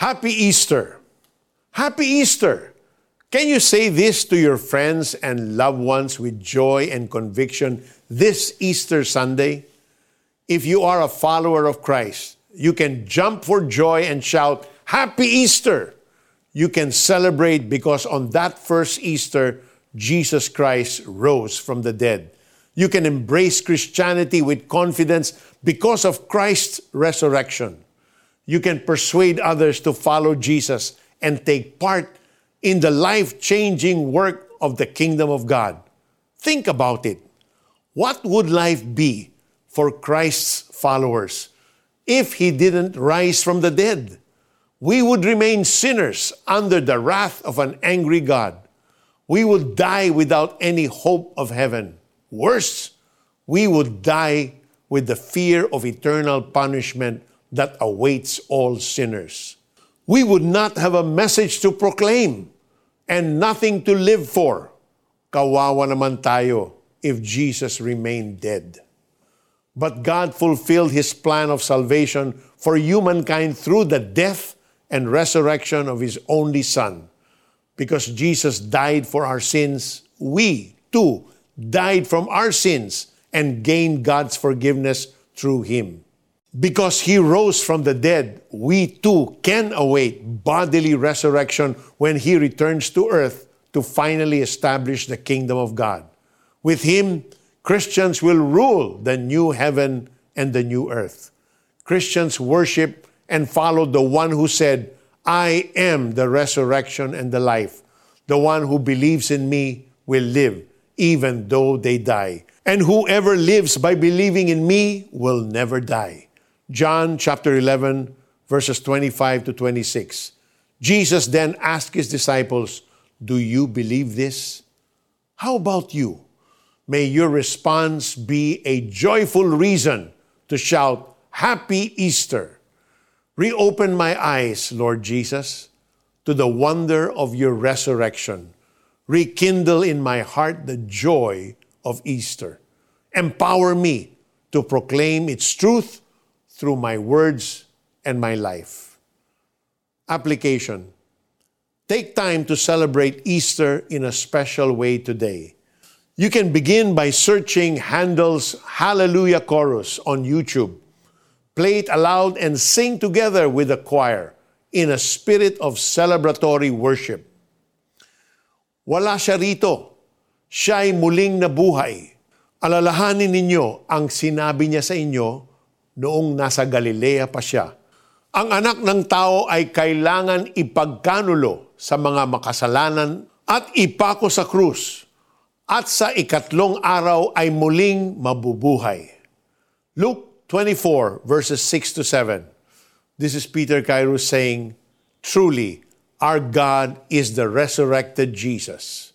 Happy Easter. Happy Easter. Can you say this to your friends and loved ones with joy and conviction this Easter Sunday? If you are a follower of Christ, you can jump for joy and shout, Happy Easter! You can celebrate because on that first Easter, Jesus Christ rose from the dead. You can embrace Christianity with confidence because of Christ's resurrection. You can persuade others to follow Jesus and take part in the life changing work of the kingdom of God. Think about it. What would life be for Christ's followers if he didn't rise from the dead? We would remain sinners under the wrath of an angry God. We would die without any hope of heaven. Worse, we would die with the fear of eternal punishment that awaits all sinners. We would not have a message to proclaim and nothing to live for. Kawawa naman tayo if Jesus remained dead. But God fulfilled His plan of salvation for humankind through the death and resurrection of His only Son. Because Jesus died for our sins, we too died from our sins and gained God's forgiveness through Him. Because he rose from the dead, we too can await bodily resurrection when he returns to earth to finally establish the kingdom of God. With him, Christians will rule the new heaven and the new earth. Christians worship and follow the one who said, I am the resurrection and the life. The one who believes in me will live, even though they die. And whoever lives by believing in me will never die. John chapter 11, verses 25 to 26. Jesus then asked his disciples, Do you believe this? How about you? May your response be a joyful reason to shout, Happy Easter! Reopen my eyes, Lord Jesus, to the wonder of your resurrection. Rekindle in my heart the joy of Easter. Empower me to proclaim its truth through my words and my life. Application Take time to celebrate Easter in a special way today. You can begin by searching Handel's Hallelujah Chorus on YouTube. Play it aloud and sing together with the choir in a spirit of celebratory worship. Wala siya rito. Siya'y muling nabuhay. Alalahanin ninyo ang sinabi niya sa inyo noong nasa Galilea pa siya. Ang anak ng tao ay kailangan ipagkanulo sa mga makasalanan at ipako sa krus at sa ikatlong araw ay muling mabubuhay. Luke 24 verses 6 to 7. This is Peter Kairos saying, Truly, our God is the resurrected Jesus.